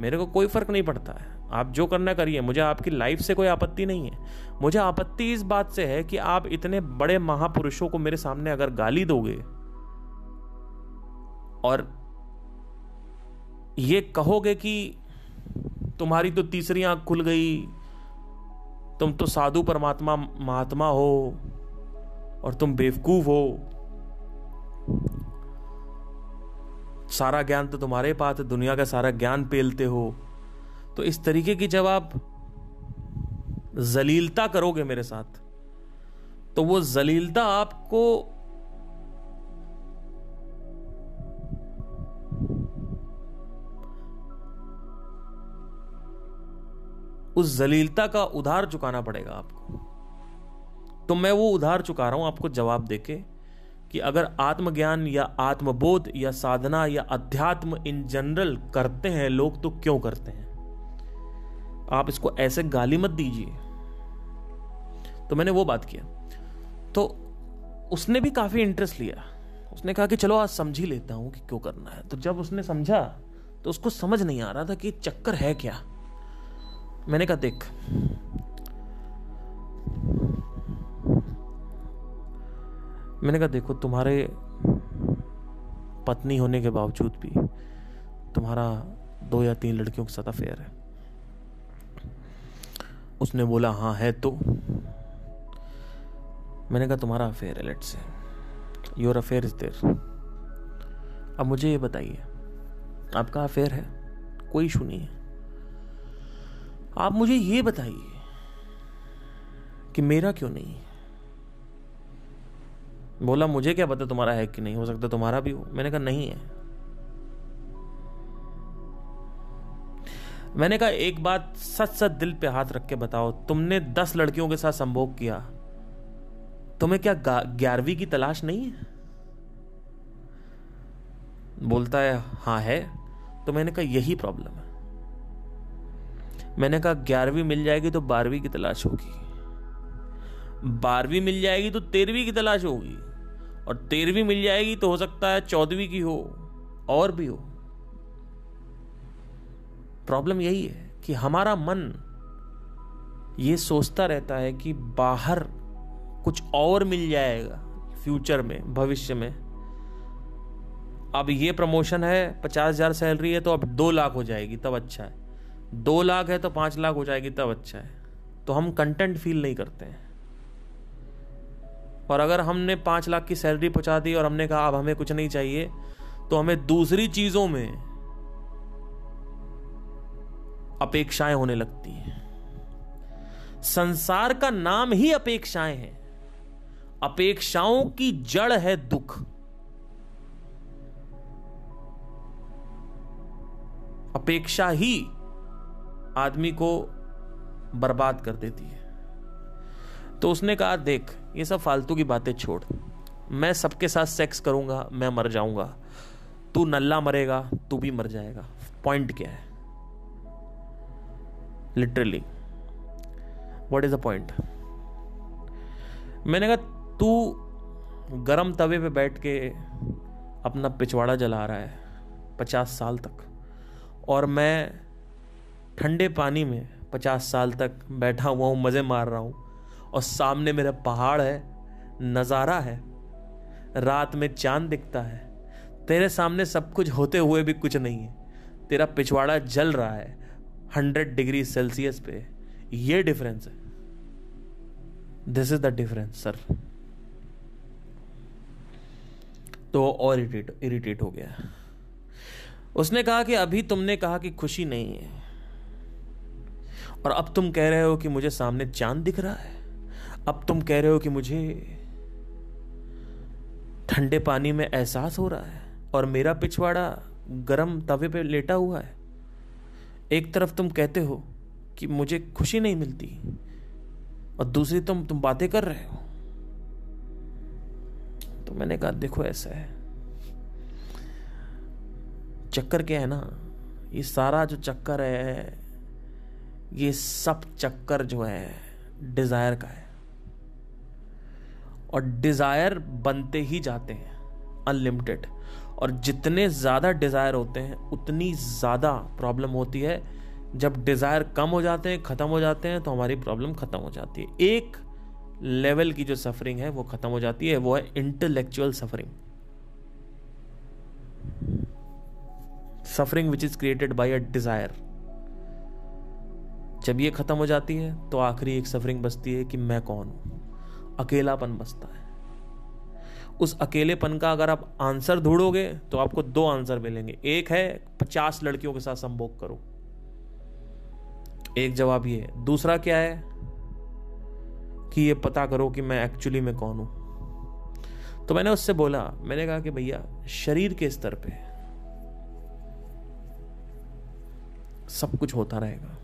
मेरे को कोई फ़र्क नहीं पड़ता है। आप जो करना करिए, मुझे आपकी लाइफ से कोई आपत्ति नहीं है। मुझे आपत्ति इस बात से है कि आप इतने बड़े महापुरुषों को मेरे सामने अगर गाली दोगे और ये कहोगे कि तुम्हारी तो तीसरी आँख खुल गई, तुम तो साधु परमात्मा महात्मा हो और तुम बेवकूफ़ हो। सारा ज्ञान तो तुम्हारे पास है, दुनिया का सारा ज्ञान पेलते हो। तो इस तरीके की जब आप जलीलता करोगे मेरे साथ तो वो जलीलता आपको उस जलीलता का उधार चुकाना पड़ेगा आपको। तो मैं वो उधार चुका रहा हूँ आपको जवाब देके कि अगर आत्मज्ञान या आत्मबोध या साधना या अध्यात्म इन जनरल करते हैं, लोग तो क्यों करते हैं? आप इसको ऐसे गाली मत दीजिए। तो मैंने वो बात किया। तो उसने भी काफ़ी इंटरेस्ट लिया। उसने कहा कि चलो आज समझ ही लेता हूँ कि क्यों करना है। तो जब उसने समझा तो उसको समझ नहीं आ रहा था कि चक्कर है क्या? मैंने कहा, देख, मैंने कहा, देखो, तुम्हारे पत्नी होने के बावजूद भी तुम्हारा दो या तीन लड़कियों के साथ अफेयर है। उसने बोला हाँ है तो? मैंने कहा, तुम्हारा अफेयर है let's say your affair is there अब मुझे ये बताइए, आपका अफेयर है? कोई इशू नहीं है। आप मुझे ये बताइए कि मेरा क्यों नहीं? बोला, मुझे क्या पता तुम्हारा है कि नहीं? हो सकता तुम्हारा भी हो। मैंने कहा, नहीं है। मैंने कहा, एक बात सच सच दिल पे हाथ रख के बताओ, तुमने दस लड़कियों के साथ संभोग किया, तुम्हें क्या ग्यारहवीं की तलाश नहीं है? बोलता है हाँ है। तो मैंने कहा, यही प्रॉब्लम है। मैंने कहा, ग्यारहवीं मिल जाएगी तो बारहवीं की तलाश होगी। बारहवीं मिल जाएगी तो तेरहवीं की तलाश होगी। और तेरहवीं मिल जाएगी तो हो सकता है चौदहवीं की हो, और भी हो। प्रॉब्लम यही है कि हमारा मन ये सोचता रहता है कि बाहर कुछ और मिल जाएगा फ्यूचर में, भविष्य में। अब ये प्रमोशन है, पचास हज़ार सैलरी है तो अब दो लाख हो जाएगी, तब अच्छा है। दो लाख है तो पाँच लाख हो जाएगी, तब अच्छा है। तो हम कंटेंट फील नहीं करते हैं। और अगर हमने पाँच लाख की सैलरी पहुँचा दी और हमने कहा, अब हमें कुछ नहीं चाहिए तो हमें दूसरी चीज़ों में अपेक्षाएँ होने लगती हैं। संसार का नाम ही अपेक्षाएँ हैं। अपेक्षाओं की जड़ है दुख। अपेक्षा ही आदमी को बर्बाद कर देती है। तो उसने कहा, देख, ये सब फालतू की बातें छोड़। मैं सबके साथ सेक्स करूँगा, मैं मर जाऊँगा। तू नल्ला मरेगा, तू भी मर जाएगा। पॉइंट क्या है? Literally what is the point मैंने कहा, तू गरम तवे पे बैठ के अपना पिछवाड़ा जला रहा है पचास साल तक और मैं ठंडे पानी में पचास साल तक बैठा हुआ हूँ, मज़े मार रहा हूँ। और सामने मेरा पहाड़ है, नज़ारा है, रात में चाँद दिखता है। तेरे सामने सब कुछ होते हुए भी कुछ नहीं है। तेरा पिछवाड़ा जल रहा है, हंड्रेड डिग्री सेल्सियस पे। ये डिफरेंस है। This is the difference sir तो और इरिटेट इरिटेट हो गया। उसने कहा कि अभी तुमने कहा कि खुशी नहीं है। और अब तुम कह रहे हो कि मुझे सामने चाँद दिख रहा है। अब तुम कह रहे हो कि मुझे ठंडे पानी में एहसास हो रहा है और मेरा पिछवाड़ा गरम तवे पे लेटा हुआ है। एक तरफ़ तुम कहते हो कि मुझे खुशी नहीं मिलती और दूसरी तुम तुम बातें कर रहे हो। तो मैंने कहा, देखो, ऐसा है। चक्कर क्या है ना? ये सारा जो चक्कर है ये सब चक्कर जो है डिज़ायर का है। और डिज़ायर बनते ही जाते हैं अनलिमिटेड और जितने ज़्यादा डिज़ायर होते हैं, उतनी ज़्यादा प्रॉब्लम होती है। जब डिज़ायर कम हो जाते हैं, ख़त्म हो जाते हैं तो हमारी प्रॉब्लम ख़त्म हो जाती है। एक लेवल की जो सफरिंग है, वो ख़त्म हो जाती है, वो है intellectual suffering suffering which is created by a desire जब ये ख़त्म हो जाती है तो आखिरी एक सफरिंग बचती है कि मैं कौन हूँ? अकेलापन बसता है। उस अकेलेपन का अगर आप आंसर ढूंढोगे तो आपको दो आंसर मिलेंगे। एक है, पचास लड़कियों के साथ संभोग करो। एक जवाब ये दूसरा क्या है? कि ये पता करो कि मैं एक्चुअली में कौन हूँ। तो मैंने उससे बोला, मैंने कहा कि भैया, शरीर के स्तर पे सब कुछ होता रहेगा।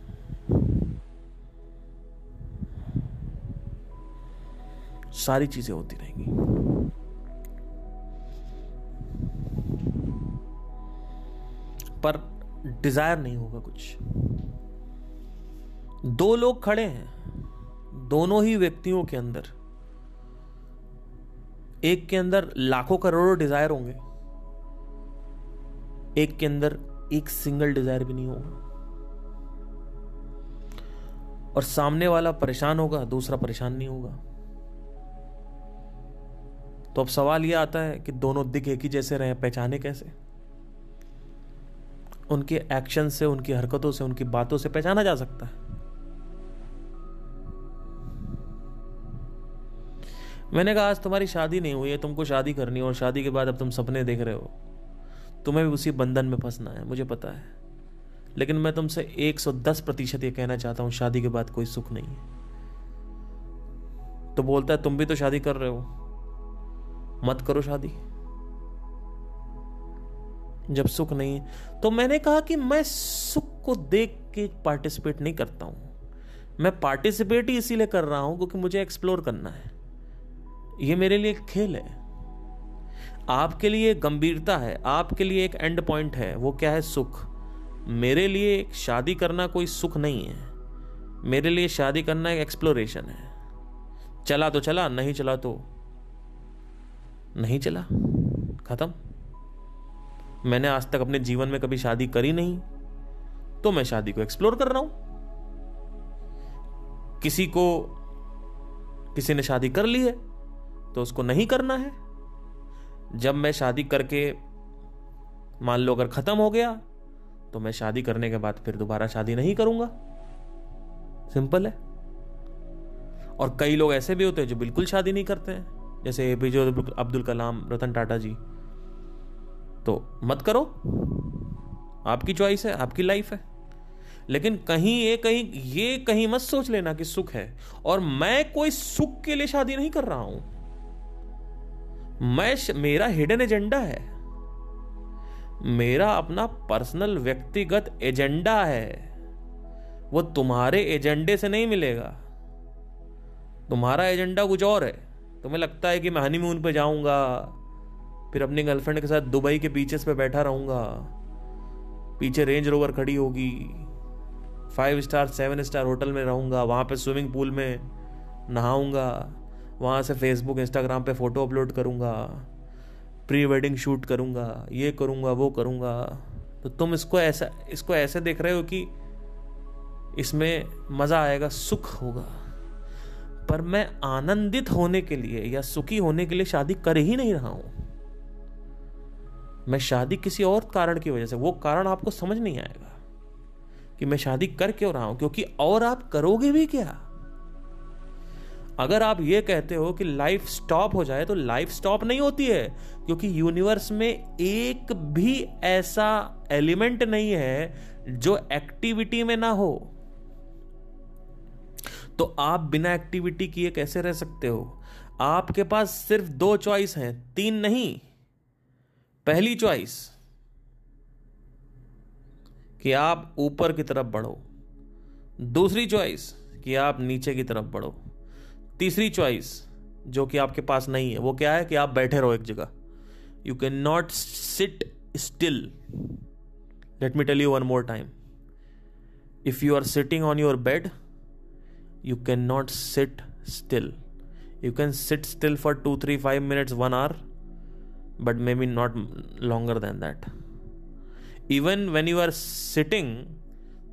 सारी चीज़ें होती रहेंगी। पर डिज़ायर नहीं होगा कुछ। दो लोग खड़े हैं, दोनों ही व्यक्तियों के अंदर। एक के अंदर लाखों करोड़ों डिज़ायर होंगे। एक के अंदर एक सिंगल डिज़ायर भी नहीं होगा। और सामने वाला परेशान होगा, दूसरा परेशान नहीं होगा। तो अब सवाल यह आता है कि दोनों दिख एक ही जैसे रहे, पहचाने कैसे? उनके एक्शन से, उनकी हरकतों से, उनकी बातों से पहचाना जा सकता है। मैंने कहा, आज तुम्हारी शादी नहीं हुई है, तुमको शादी करनी है और शादी के बाद अब तुम सपने देख रहे हो। तुम्हें भी उसी बंधन में फंसना है, मुझे पता है। लेकिन मैं तुमसे 110 प्रतिशत ये कहना चाहता हूँ, शादी के बाद कोई सुख नहीं है। तो बोलता है, तुम भी तो शादी कर रहे हो। मत करो शादी। जब सुख नहीं तो मैंने कहा कि मैं सुख को देख के पार्टिसिपेट नहीं करता हूँ। मैं पार्टिसिपेट ही इसीलिए कर रहा हूँ क्योंकि मुझे एक्सप्लोर करना है। ये मेरे लिए एक खेल है। आपके लिए गंभीरता है, आपके लिए एक एंड पॉइंट है, वो क्या है सुख? मेरे लिए शादी करना कोई सुख नहीं है। मेरे लिए शादी करना एक एक्सप्लोरेशन है। चला तो चला, नहीं चला तो नहीं चला? खत्म। मैंने आज तक अपने जीवन में कभी शादी करी नहीं तो मैं शादी को एक्सप्लोर कर रहा हूँ। किसी को, किसी ने शादी कर ली है तो उसको नहीं करना है। जब मैं शादी करके, मान लो अगर खत्म हो गया तो मैं शादी करने के बाद फिर दोबारा शादी नहीं करूँगा। सिंपल है। और कई लोग ऐसे भी होते हैं जो बिल्कुल शादी नहीं करते हैं। जैसे ए एपीजे अब्दुल कलाम, रतन टाटा जी। तो मत करो। आपकी चॉइस है, आपकी लाइफ है। लेकिन कहीं ये कहीं ये कहीं मत सोच लेना कि सुख है। और मैं कोई सुख के लिए शादी नहीं कर रहा हूँ। मैं मेरा हिडन एजेंडा है। मेरा अपना पर्सनल व्यक्तिगत एजेंडा है। वो तुम्हारे एजेंडे से नहीं मिलेगा। तुम्हारा एजेंडा कुछ और है। तुम्हें लगता है कि मैं हनीमून पे जाऊँगा, फिर अपनी गर्लफ्रेंड के साथ दुबई के बीचेस पे बैठा रहूँगा, पीछे रेंज रोवर खड़ी होगी five star seven star hotel में रहूँगा, वहाँ पे स्विमिंग पूल में नहाऊँगा, वहाँ से फेसबुक इंस्टाग्राम पे फ़ोटो अपलोड करूँगा प्री वेडिंग शूट करूँगा, ये करूँगा, वो करूँगा। तो तुम इसको ऐसा, इसको ऐसे देख रहे हो कि इसमें मज़ा आएगा, सुख होगा। पर मैं आनंदित होने के लिए या सुखी होने के लिए शादी कर ही नहीं रहा हूँ। मैं शादी किसी और कारण की वजह से, वो कारण आपको समझ नहीं आएगा कि मैं शादी कर क्यों रहा हूँ, क्योंकि और आप करोगे भी क्या? अगर आप ये कहते हो कि लाइफ स्टॉप हो जाए तो लाइफ स्टॉप नहीं होती है, क्योंकि यूनिवर्स में एक भी ऐसा एलिमेंट नहीं है जो एक्टिविटी में ना हो। तो आप बिना एक्टिविटी किए कैसे रह सकते हो? आपके पास सिर्फ़ दो चॉइस हैं, तीन नहीं। पहली चॉइस कि आप ऊपर की तरफ़ बढ़ो। दूसरी चॉइस कि आप नीचे की तरफ़ बढ़ो। तीसरी चॉइस जो कि आपके पास नहीं है, वो क्या है? कि आप बैठे रहो एक जगह। You can not sit still let me tell you one more time if you are sitting on your bed you cannot sit still. You can sit still for 2, 3, 5 minutes, 1 hour, but maybe not longer than that. Even when you are sitting,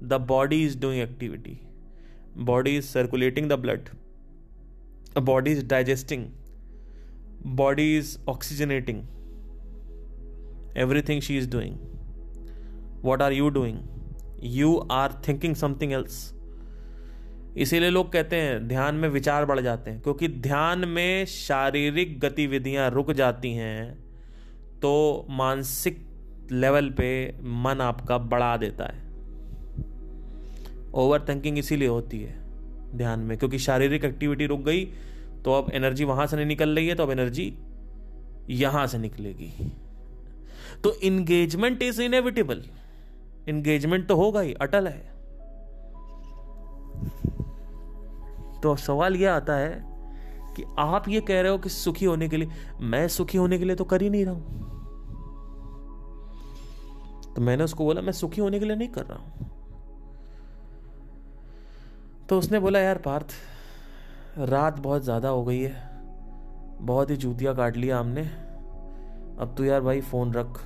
the body is doing activity. Body is circulating the blood. Body is digesting. Body is oxygenating. Everything she is doing. What are you doing? You are thinking something else इसीलिए लोग कहते हैं, ध्यान में विचार बढ़ जाते हैं, क्योंकि ध्यान में शारीरिक गतिविधियाँ रुक जाती हैं तो मानसिक लेवल पे मन आपका बढ़ा देता है। ओवर थिंकिंग इसीलिए होती है ध्यान में, क्योंकि शारीरिक एक्टिविटी रुक गई तो अब एनर्जी वहाँ से नहीं निकल रही है तो अब एनर्जी यहाँ से निकलेगी। तो इंगेजमेंट इज़ इनएविटेबल इंगेजमेंट तो होगा ही, अटल है। तो सवाल यह आता है कि आप ये कह रहे हो कि सुखी होने के लिए, मैं सुखी होने के लिए तो कर ही नहीं रहा हूँ। तो मैंने उसको बोला, मैं सुखी होने के लिए नहीं कर रहा हूँ। तो उसने बोला, यार पार्थ, रात बहुत ज़्यादा हो गई है, बहुत ही जूतियाँ काट लिया हमने। अब तू यार भाई फ़ोन रख,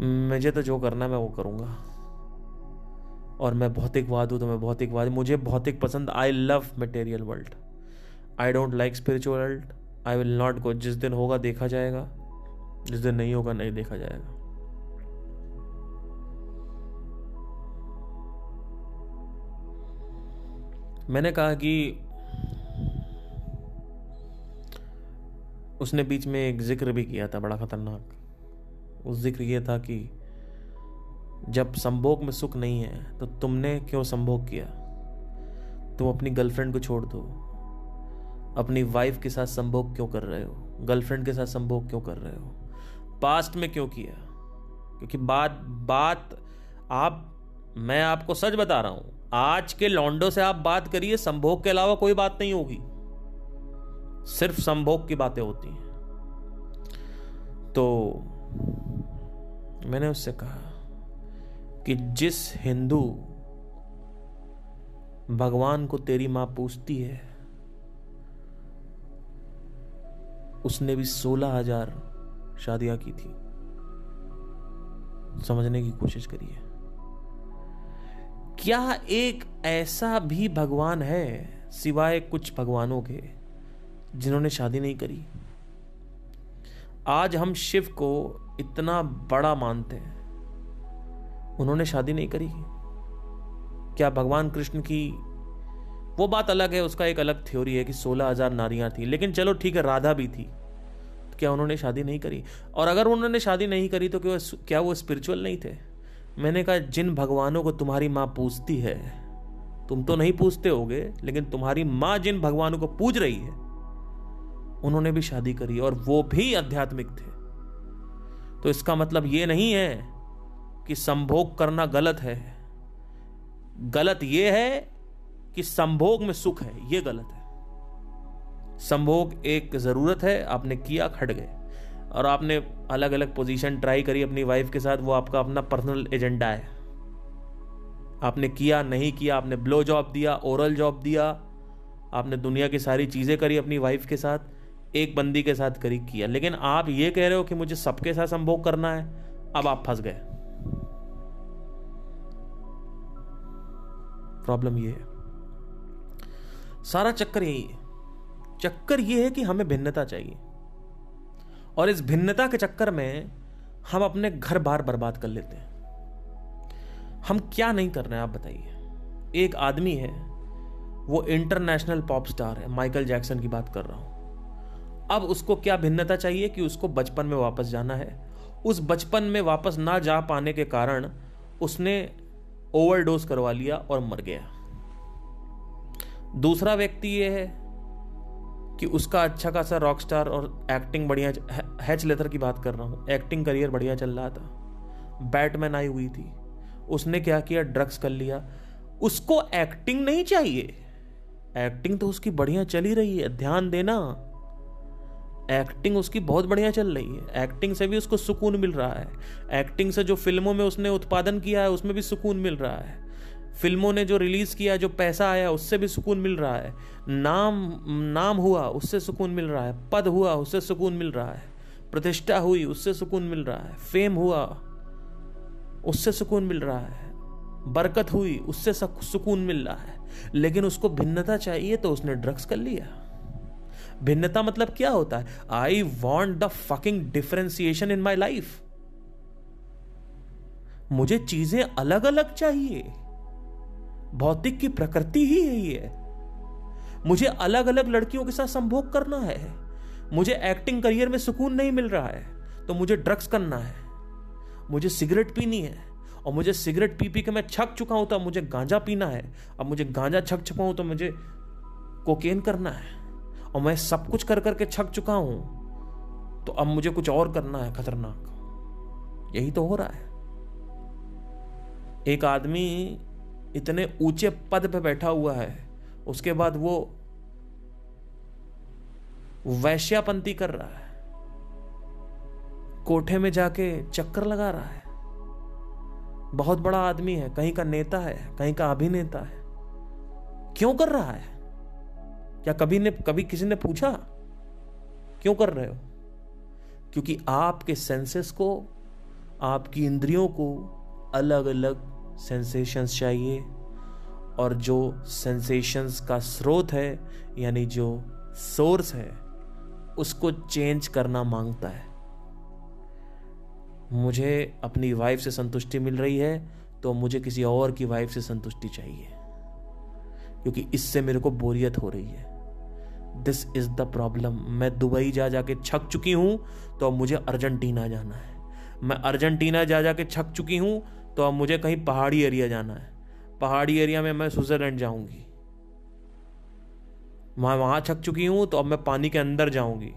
मुझे तो जो करना है मैं वो करूँगा। और मैं भौतिकवाद हूँ तो मैं भौतिकवाद मुझे भौतिक पसंद I love material world I don't like spiritual world I will not go जिस दिन होगा, देखा जाएगा। जिस दिन नहीं होगा, नहीं देखा जाएगा। मैंने कहा कि उसने बीच में एक ज़िक्र भी किया था, बड़ा खतरनाक। उस ज़िक्र ये था कि जब संभोग में सुख नहीं है तो तुमने क्यों संभोग किया? तुम अपनी गर्लफ्रेंड को छोड़ दो। अपनी वाइफ के साथ संभोग क्यों कर रहे हो? गर्लफ्रेंड के साथ संभोग क्यों कर रहे हो? पास्ट में क्यों किया? क्योंकि बात बात आप, मैं आपको सच बता रहा हूँ, आज के लॉन्डो से आप बात करिए, संभोग के अलावा कोई बात नहीं होगी। सिर्फ़ संभोग की बातें होती हैं। तो मैंने उससे कहा कि जिस हिंदू भगवान को तेरी माँ पूछती है, उसने भी सोलह हज़ार शादियाँ की थी। समझने की कोशिश करिए। क्या एक ऐसा भी भगवान है सिवाय कुछ भगवानों के जिन्होंने शादी नहीं करी? आज हम शिव को इतना बड़ा मानते हैं। उन्होंने शादी नहीं करी। क्या भगवान कृष्ण की वो बात अलग है, उसका एक अलग थ्योरी है कि सोलह हज़ार नारियाँ थी। लेकिन चलो ठीक है, राधा भी थी। क्या उन्होंने शादी नहीं करी? और अगर उन्होंने शादी नहीं करी तो क्या वो स्पिरिचुअल नहीं थे? मैंने कहा, जिन भगवानों को तुम्हारी माँ पूजती है, तुम तो नहीं पूछते होगे, लेकिन तुम्हारी माँ जिन भगवानों को पूज रही है, उन्होंने भी शादी करी और वो भी आध्यात्मिक थे। तो इसका मतलब ये नहीं है कि संभोग करना गलत है। गलत ये है कि संभोग में सुख है, ये गलत है। संभोग एक ज़रूरत है, आपने किया, खट गए। और आपने अलग अलग पोजीशन ट्राई करी अपनी वाइफ के साथ, वो आपका अपना पर्सनल एजेंडा है। आपने किया, नहीं किया, आपने ब्लो जॉब दिया ओरल जॉब दिया, आपने दुनिया की सारी चीज़ें करी अपनी वाइफ के साथ, एक बंदी के साथ करी, किया। लेकिन आप ये कह रहे हो कि मुझे सबके साथ संभोग करना है, अब आप फंस गए। प्रॉब्लम ये है। सारा चक्कर यही है। चक्कर ये है कि हमें भिन्नता चाहिए। और इस भिन्नता के चक्कर में हम अपने घर बार बर्बाद कर लेते हैं। हम क्या नहीं कर रहे हैं, आप बताइए। एक आदमी है, वो इंटरनेशनल पॉप स्टार है। माइकल जैक्सन की बात कर रहा हूँ। अब उसको क्या भिन्नता चाहिए कि उसको बचपन में वापस जाना है? उस बचपन में वापस ना जा पाने के कारण उसने ओवरडोज करवा लिया और मर गया। दूसरा व्यक्ति ये है कि उसका अच्छा खासा रॉक स्टार और एक्टिंग बढ़िया हैच लेथर की बात कर रहा हूँ। एक्टिंग करियर बढ़िया चल रहा था। बैटमैन आई हुई थी। उसने क्या किया? ड्रग्स कर लिया। उसको एक्टिंग नहीं चाहिए। एक्टिंग तो उसकी बढ़िया चल रही है। ध्यान देना। एक्टिंग उसकी बहुत बढ़िया चल रही है। एक्टिंग से भी उसको सुकून मिल रहा है। एक्टिंग से जो फ़िल्मों में उसने उत्पादन किया है, उसमें भी सुकून मिल रहा है। फ़िल्मों ने जो रिलीज़ किया, जो पैसा आया, उससे भी सुकून मिल रहा है। नाम नाम हुआ, उससे सुकून मिल रहा है। पद हुआ, उससे सुकून मिल रहा है। प्रतिष्ठा हुई, उससे सुकून मिल रहा है। फेम हुआ, उससे सुकून मिल रहा है। बरकत हुई, उससे सुकून मिल रहा है। लेकिन उसको भिन्नता चाहिए तो उसने ड्रग्स कर लिया। भिन्नता मतलब क्या होता है? I want the fucking differentiation in my life मुझे चीज़ें अलग अलग चाहिए। भौतिक की प्रकृति ही यही है। मुझे अलग अलग लड़कियों के साथ संभोग करना है। मुझे एक्टिंग करियर में सुकून नहीं मिल रहा है तो मुझे ड्रग्स करना है। मुझे सिगरेट पीनी है, और मुझे सिगरेट पी पी के मैं छक चुका हूँ तो मुझे गांजा पीना है अब मुझे गांजा छक चुका हूँ तो मुझे कोकेन करना है। और मैं सब कुछ कर करके छक चुका हूँ तो अब मुझे कुछ और करना है, खतरनाक। यही तो हो रहा है। एक आदमी इतने ऊँचे पद पे बैठा हुआ है, उसके बाद वो वैश्यापंती कर रहा है। कोठे में जाके चक्कर लगा रहा है। बहुत बड़ा आदमी है, कहीं का नेता है, कहीं का अभिनेता है। क्यों कर रहा है? क्या कभी ने, कभी किसी ने पूछा? क्यों कर रहे हो? क्योंकि आपके सेंसेस को, आपकी इंद्रियों को अलग अलग सेंसेशंस चाहिए। और जो सेंसेशंस का स्रोत है, यानी जो सोर्स है, उसको चेंज करना माँगता है। मुझे अपनी वाइफ से संतुष्टि मिल रही है तो मुझे किसी और की वाइफ से संतुष्टि चाहिए। क्योंकि इससे मेरे को बोरियत हो रही है। दिस इज़ द प्रॉब्लम मैं दुबई जा जाके छक चुकी हूँ तो अब मुझे अर्जेंटीना जाना है। मैं अर्जेंटीना जा जाके छक चुकी हूँ तो अब मुझे कहीं पहाड़ी एरिया जाना है। पहाड़ी एरिया में मैं स्विट्जरलैंड जाऊँगी। मैं वहाँ छक चुकी हूँ तो अब मैं पानी के अंदर जाऊँगी।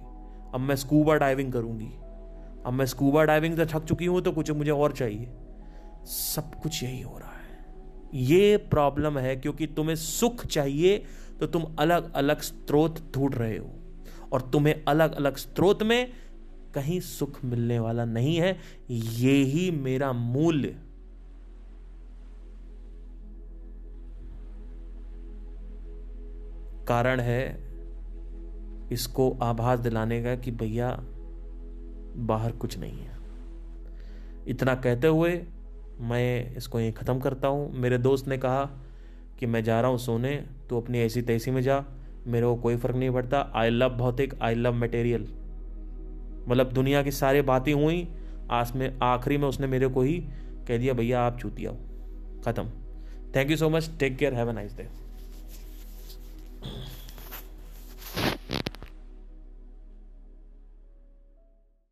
अब मैं स्कूबा डाइविंग करूँगी। अब मैं स्कूबा डाइविंग से छक चुकी हूँ तो कुछ मुझे और चाहिए। सब कुछ यही हो रहा है। ये प्रॉब्लम है, क्योंकि तुम्हें सुख चाहिए तो तुम अलग अलग स्रोत ढूंढ रहे हो। और तुम्हें अलग अलग स्रोत में कहीं सुख मिलने वाला नहीं है। ये ही मेरा मूल्य कारण है इसको आभास दिलाने का कि भैया, बाहर कुछ नहीं है। इतना कहते हुए मैं इसको यहीं ख़त्म करता हूँ। मेरे दोस्त ने कहा कि मैं जा रहा हूँ सोने। तो अपनी ऐसी तैसी में जा, मेरे को कोई फ़र्क नहीं पड़ता। आई लव भौतिक आई लव मटेरियल मतलब दुनिया की सारी बातें हुई आज में, आखिरी में उसने मेरे को ही कह दिया, भैया, आप चूतिया हो ख़त्म। Thank you so much take care have a nice day